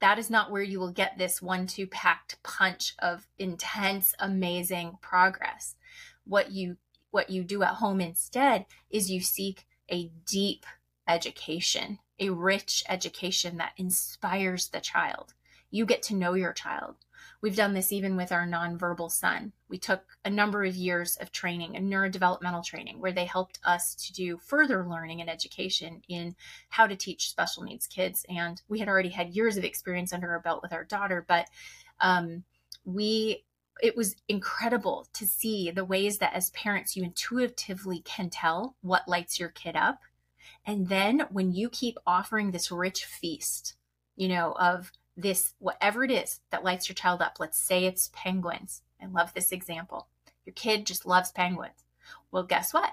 That is not where you will get this one two packed punch of intense, amazing progress. What you what you do at home instead is you seek a deep education a rich education that inspires the child. You get to know your child. We've done this even with our nonverbal son. We took a number of years of training and neurodevelopmental training where they helped us to do further learning and education in how to teach special needs kids. And we had already had years of experience under our belt with our daughter, but um, we it was incredible to see the ways that as parents you intuitively can tell what lights your kid up and then when you keep offering this rich feast, you know, of this, whatever it is that lights your child up, let's say it's penguins. I love this example. Your kid just loves penguins. Well, guess what?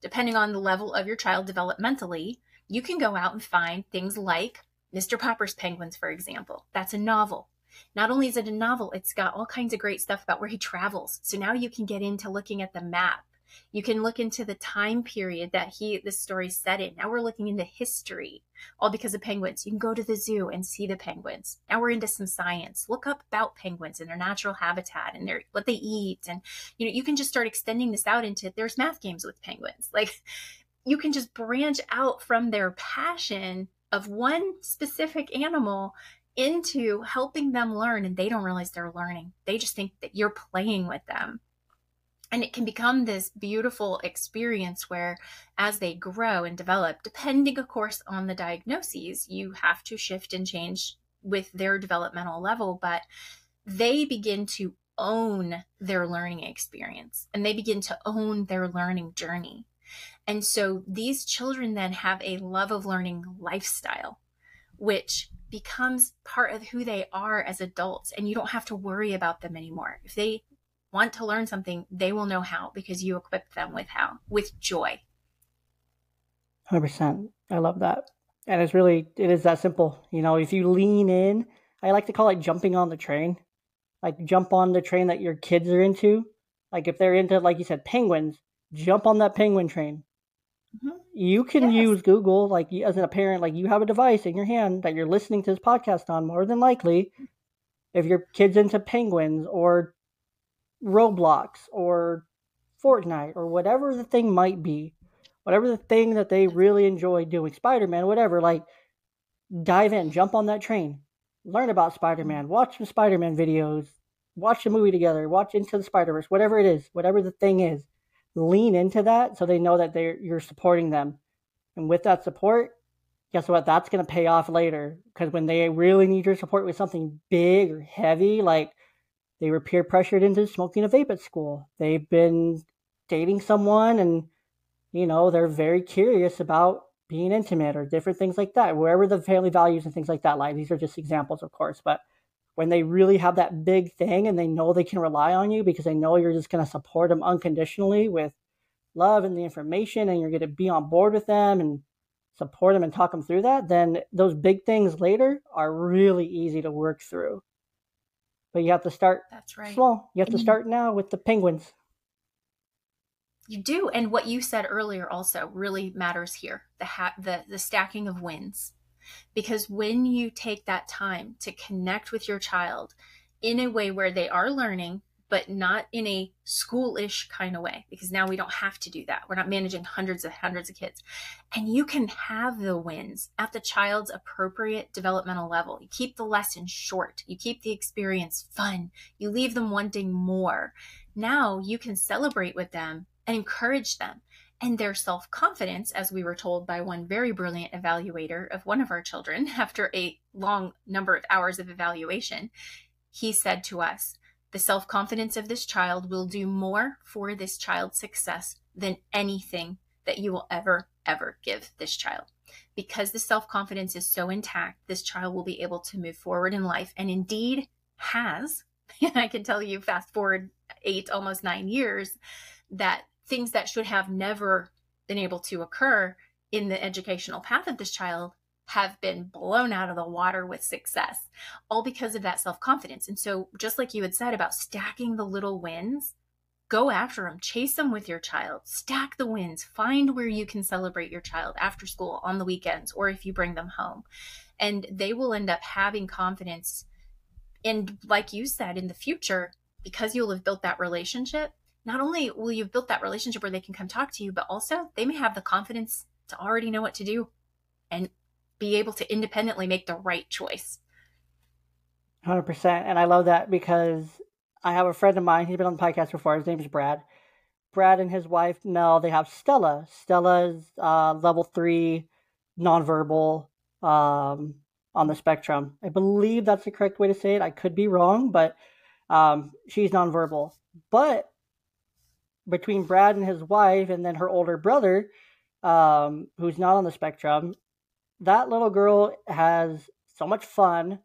Depending on the level of your child developmentally, you can go out and find things like Mr. Popper's Penguins, for example. That's a novel. Not only is it a novel, it's got all kinds of great stuff about where he travels. So now you can get into looking at the map you can look into the time period that he this story set in. Now we're looking into history, all because of penguins. You can go to the zoo and see the penguins. Now we're into some science. Look up about penguins and their natural habitat and their what they eat. And you know, you can just start extending this out into there's math games with penguins. Like you can just branch out from their passion of one specific animal into helping them learn and they don't realize they're learning. They just think that you're playing with them and it can become this beautiful experience where as they grow and develop depending of course on the diagnoses you have to shift and change with their developmental level but they begin to own their learning experience and they begin to own their learning journey. And so these children then have a love of learning lifestyle which becomes part of who they are as adults and you don't have to worry about them anymore. If they want to learn something, they will know how because you equip them with how, with joy. 100%. I love that. And it's really, it is that simple. You know, if you lean in, I like to call it jumping on the train. Like jump on the train that your kids are into. Like if they're into, like you said, penguins, jump on that penguin train. Mm-hmm. You can yes. use Google, like as a parent, like you have a device in your hand that you're listening to this podcast on, more than likely. If your kid's into penguins or Roblox or Fortnite or whatever the thing might be, whatever the thing that they really enjoy doing, Spider Man, whatever, like dive in, jump on that train, learn about Spider Man, watch some Spider Man videos, watch the movie together, watch Into the Spider Verse, whatever it is, whatever the thing is, lean into that so they know that they're you're supporting them. And with that support, guess what? That's going to pay off later because when they really need your support with something big or heavy, like they were peer pressured into smoking a vape at school. They've been dating someone and, you know, they're very curious about being intimate or different things like that, wherever the family values and things like that lie. These are just examples, of course. But when they really have that big thing and they know they can rely on you because they know you're just going to support them unconditionally with love and the information and you're going to be on board with them and support them and talk them through that, then those big things later are really easy to work through. But you have to start That's right. small. You have to start now with the penguins. You do, and what you said earlier also really matters here. The ha- the the stacking of wins. Because when you take that time to connect with your child in a way where they are learning, but not in a schoolish kind of way because now we don't have to do that. We're not managing hundreds of hundreds of kids. And you can have the wins at the child's appropriate developmental level. You keep the lesson short, you keep the experience fun, you leave them wanting more. Now you can celebrate with them and encourage them and their self confidence, as we were told by one very brilliant evaluator of one of our children after a long number of hours of evaluation, he said to us, The self confidence of this child will do more for this child's success than anything that you will ever, ever give this child. Because the self confidence is so intact, this child will be able to move forward in life and indeed has. I can tell you, fast forward eight, almost nine years, that things that should have never been able to occur in the educational path of this child have been blown out of the water with success, all because of that self confidence. And so, just like you had said about stacking the little wins, go after them, chase them with your child, stack the wins, find where you can celebrate your child after school, on the weekends, or if you bring them home. And they will end up having confidence. And, like you said, in the future, because you'll have built that relationship, not only will you have built that relationship where they can come talk to you, but also they may have the confidence to already know what to do and be able to independently make the right choice. 100%. And I love that because I have a friend of mine, he's been on the podcast before. His name is Brad. Brad and his wife, Mel, they have Stella. Stella's uh, level three nonverbal um, on the spectrum. I believe that's the correct way to say it. I could be wrong, but um, she's nonverbal. But between Brad and his wife, and then her older brother, um, who's not on the spectrum, that little girl has so much fun,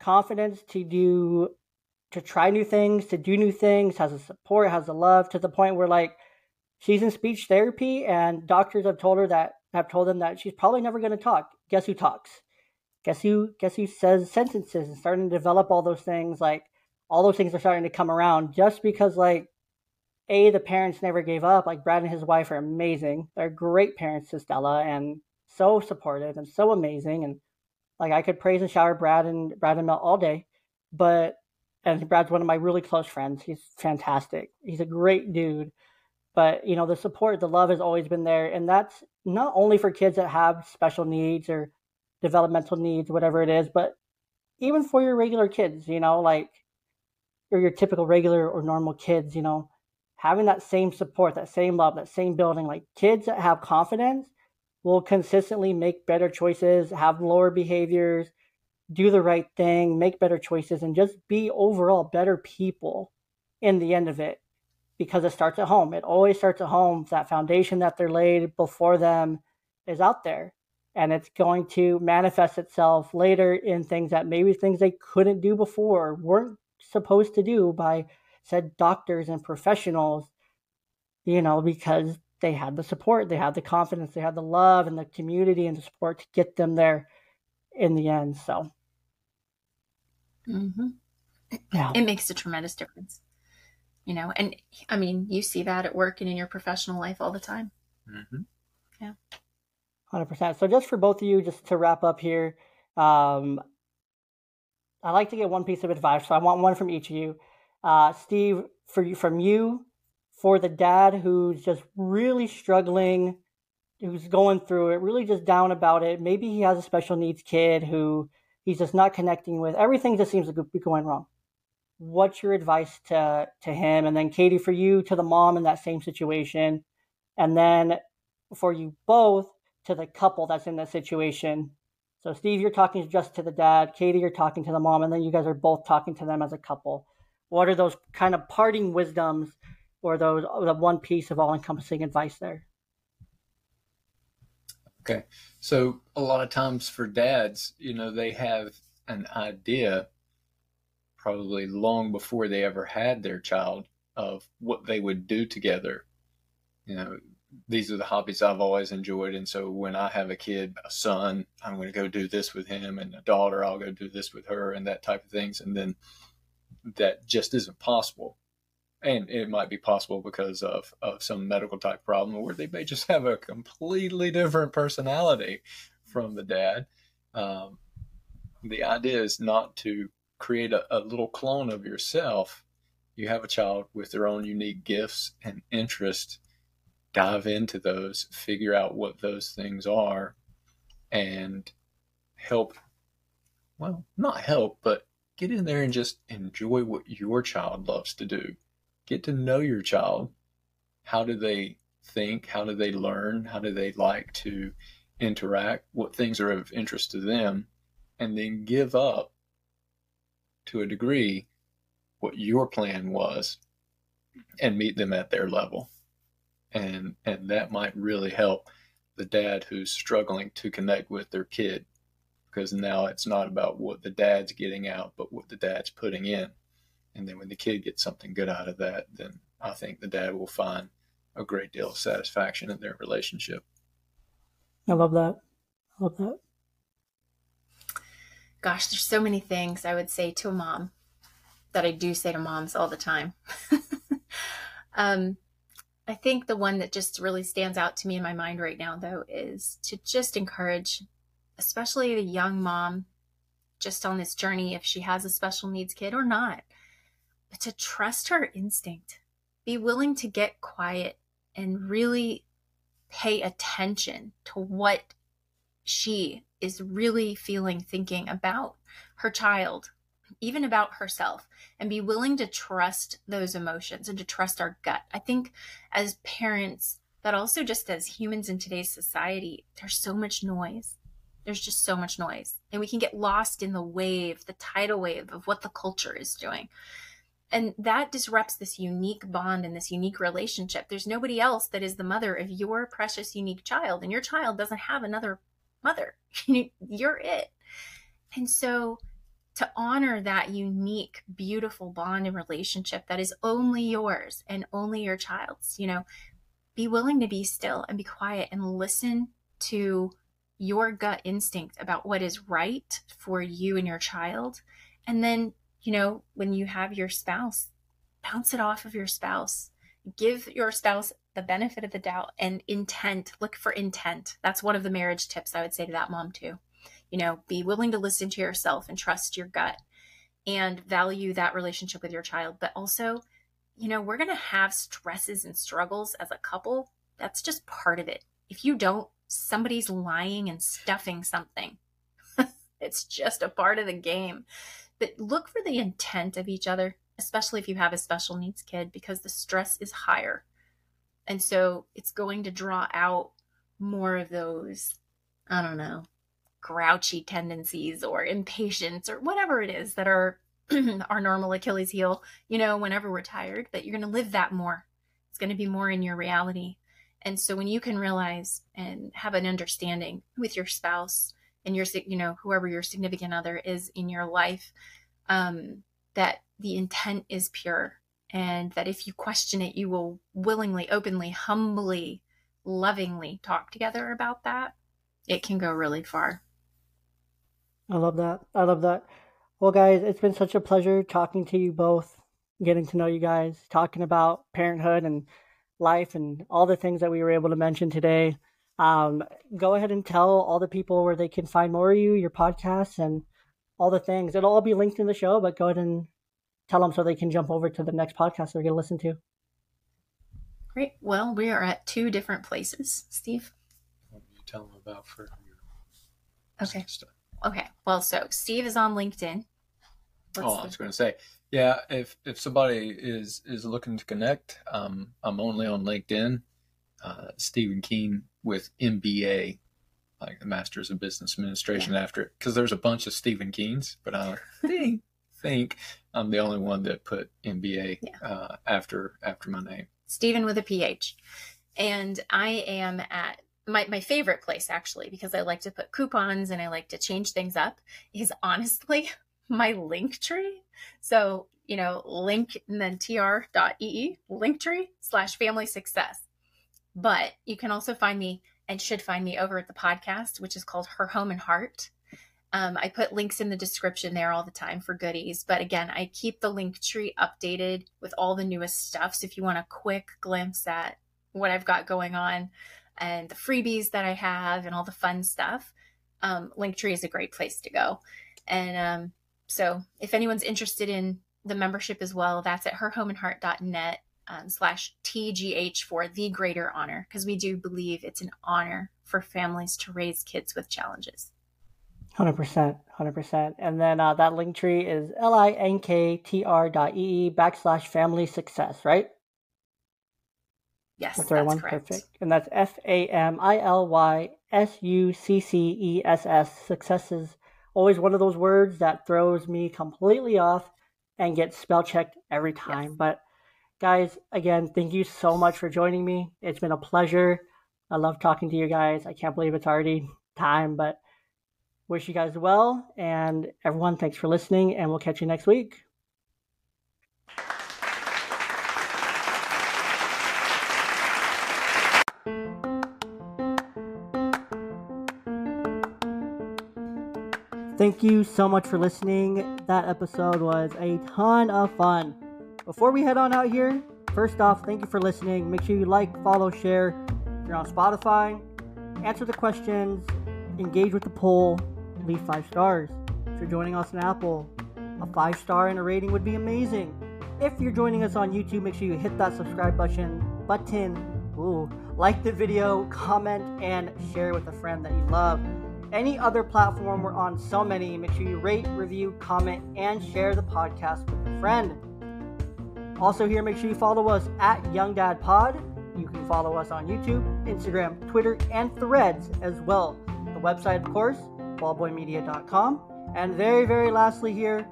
confidence to do, to try new things, to do new things, has a support, has a love to the point where like she's in speech therapy, and doctors have told her that have told them that she's probably never going to talk. Guess who talks? Guess who? Guess who says sentences and starting to develop all those things like all those things are starting to come around just because like a the parents never gave up like brad and his wife are amazing they're great parents to stella and so supportive and so amazing and like i could praise and shower brad and brad and mel all day but and brad's one of my really close friends. He's fantastic. He's a great dude but you know the support the love has always been there and that's not only for kids that have special needs or developmental needs whatever it is but even for your regular kids you know like or your typical regular or normal kids, you know, having that same support, that same love, that same building, like kids that have confidence will consistently make better choices, have lower behaviors, do the right thing, make better choices, and just be overall better people in the end of it because it starts at home. It always starts at home. That foundation that they're laid before them is out there. And it's going to manifest itself later in things that maybe things they couldn't do before, weren't supposed to do by said doctors and professionals, you know, because they had the support, they had the confidence, they had the love and the community and the support to get them there in the end. So, mm-hmm. yeah, it makes a tremendous difference, you know. And I mean, you see that at work and in your professional life all the time. Mm-hmm. Yeah, hundred percent. So, just for both of you, just to wrap up here, um, I like to get one piece of advice, so I want one from each of you. Uh, Steve, for you, from you, for the dad who's just really struggling, who's going through it, really just down about it. Maybe he has a special needs kid who he's just not connecting with. Everything just seems to be going wrong. What's your advice to to him? And then Katie, for you, to the mom in that same situation, and then for you both to the couple that's in that situation so, Steve, you're talking just to the dad. Katie, you're talking to the mom, and then you guys are both talking to them as a couple. What are those kind of parting wisdoms or those the one piece of all encompassing advice there? Okay. So, a lot of times for dads, you know, they have an idea probably long before they ever had their child of what they would do together. You know, these are the hobbies I've always enjoyed. And so when I have a kid, a son, I'm going to go do this with him, and a daughter, I'll go do this with her, and that type of things. And then that just isn't possible. And it might be possible because of, of some medical type problem where they may just have a completely different personality from the dad. Um, the idea is not to create a, a little clone of yourself. You have a child with their own unique gifts and interests dive into those, figure out what those things are, and help. Well, not help, but get in there and just enjoy what your child loves to do. Get to know your child. How do they think? How do they learn? How do they like to interact? What things are of interest to them? And then give up to a degree what your plan was and meet them at their level. And and that might really help the dad who's struggling to connect with their kid because now it's not about what the dad's getting out, but what the dad's putting in. And then when the kid gets something good out of that, then I think the dad will find a great deal of satisfaction in their relationship. I love that. I love that. Gosh, there's so many things I would say to a mom that I do say to moms all the time. um, I think the one that just really stands out to me in my mind right now, though, is to just encourage, especially the young mom just on this journey, if she has a special needs kid or not, but to trust her instinct, be willing to get quiet and really pay attention to what she is really feeling, thinking about her child, even about herself, and be willing to trust those emotions and to trust our gut. I think as parents, but also just as humans in today's society, there's so much noise. There's just so much noise. And we can get lost in the wave, the tidal wave of what the culture is doing. And that disrupts this unique bond and this unique relationship. There's nobody else that is the mother of your precious, unique child, and your child doesn't have another mother. You're it. And so, to honor that unique, beautiful bond and relationship that is only yours and only your child's, you know, be willing to be still and be quiet and listen to your gut instinct about what is right for you and your child. And then you know, when you have your spouse, bounce it off of your spouse. Give your spouse the benefit of the doubt and intent. Look for intent. That's one of the marriage tips I would say to that mom, too. You know, be willing to listen to yourself and trust your gut and value that relationship with your child. But also, you know, we're going to have stresses and struggles as a couple. That's just part of it. If you don't, somebody's lying and stuffing something. it's just a part of the game but look for the intent of each other, especially if you have a special needs kid, because the stress is higher. And so it's going to draw out more of those, I don't know, grouchy tendencies or impatience or whatever it is that are our normal Achilles heel, you know, whenever we're tired, but you're going to live that more. It's going to be more in your reality. And so when you can realize and have an understanding with your spouse and your you know whoever your significant other is in your life um, that the intent is pure and that if you question it you will willingly openly humbly lovingly talk together about that. It can go really far. I love that. I love that. Well guys it's been such a pleasure talking to you both getting to know you guys talking about parenthood and life and all the things that we were able to mention today um, go ahead and tell all the people where they can find more of you, your podcasts, and all the things. It'll all be linked in the show, but go ahead and tell them so they can jump over to the next podcast they're going to listen to. Great. Well, we are at two different places, Steve. What do you tell them about for your okay. Stuff? Okay. Well, so Steve is on LinkedIn. What's oh, the... I was going to say, yeah. If if somebody is is looking to connect, um, I'm only on LinkedIn. Uh, Stephen Keene with MBA, like the Masters of Business Administration, yeah. after it, because there's a bunch of Stephen Keenes, but I think think I'm the only one that put MBA yeah. uh, after after my name. Stephen with a PH, and I am at my, my favorite place actually because I like to put coupons and I like to change things up is honestly my link tree. So, you know, link and then tr.ee, link tree slash family success. But you can also find me and should find me over at the podcast, which is called Her Home and Heart. Um, I put links in the description there all the time for goodies. But again, I keep the link tree updated with all the newest stuff. So if you want a quick glimpse at what I've got going on and the freebies that I have and all the fun stuff, um, Linktree is a great place to go. And um, so if anyone's interested in the membership as well, that's at herhomeandheart.net um, slash TGH for the greater honor, because we do believe it's an honor for families to raise kids with challenges. 100%, 100%. And then uh, that link tree is linktr dot ee backslash family success, right? Yes, That's the right one. correct. Perfect. And that's F A M I L Y S U C C E S S. Success is always one of those words that throws me completely off and gets spell checked every time. But guys, again, thank you so much for joining me. It's been a pleasure. I love talking to you guys. I can't believe it's already time, but wish you guys well. And everyone, thanks for listening, and we'll catch you next week. Thank you so much for listening. That episode was a ton of fun. Before we head on out here, first off, thank you for listening. Make sure you like, follow, share. If you're on Spotify, answer the questions, engage with the poll, leave five stars. If you're joining us on Apple, a five star and a rating would be amazing. If you're joining us on YouTube, make sure you hit that subscribe button. Button. Ooh, like the video, comment, and share with a friend that you love. Any other platform, we're on so many. Make sure you rate, review, comment, and share the podcast with a friend. Also, here, make sure you follow us at Young Dad Pod. You can follow us on YouTube, Instagram, Twitter, and Threads as well. The website, of course, ballboymedia.com. And very, very lastly, here,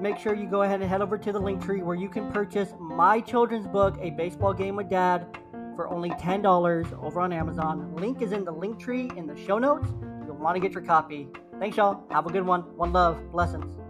make sure you go ahead and head over to the link tree where you can purchase my children's book, A Baseball Game with Dad, for only $10 over on Amazon. Link is in the link tree in the show notes. You'll want to get your copy. Thanks, y'all. Have a good one. One love. Blessings.